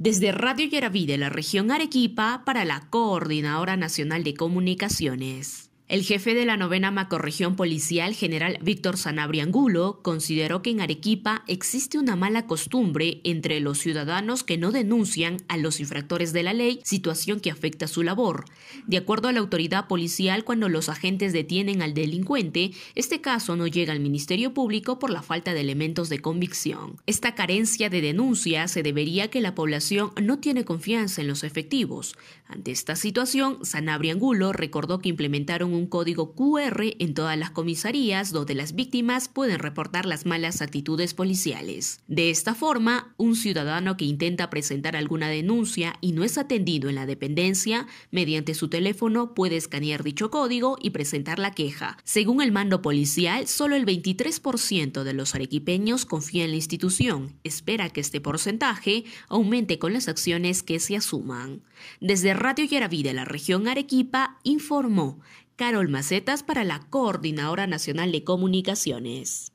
Desde Radio Yaraví de la región Arequipa para la Coordinadora Nacional de Comunicaciones. El jefe de la novena macroregión policial, general Víctor Sanabria Angulo, consideró que en Arequipa existe una mala costumbre entre los ciudadanos que no denuncian a los infractores de la ley, situación que afecta su labor. De acuerdo a la autoridad policial, cuando los agentes detienen al delincuente, este caso no llega al Ministerio Público por la falta de elementos de convicción. Esta carencia de denuncia se debería que la población no tiene confianza en los efectivos. Ante esta situación, Sanabria Angulo recordó que implementaron un un código QR en todas las comisarías donde las víctimas pueden reportar las malas actitudes policiales. De esta forma, un ciudadano que intenta presentar alguna denuncia y no es atendido en la dependencia, mediante su teléfono puede escanear dicho código y presentar la queja. Según el mando policial, solo el 23% de los arequipeños confía en la institución. Espera que este porcentaje aumente con las acciones que se asuman. Desde Radio Yaraví de la región Arequipa informó Carol Macetas para la Coordinadora Nacional de Comunicaciones.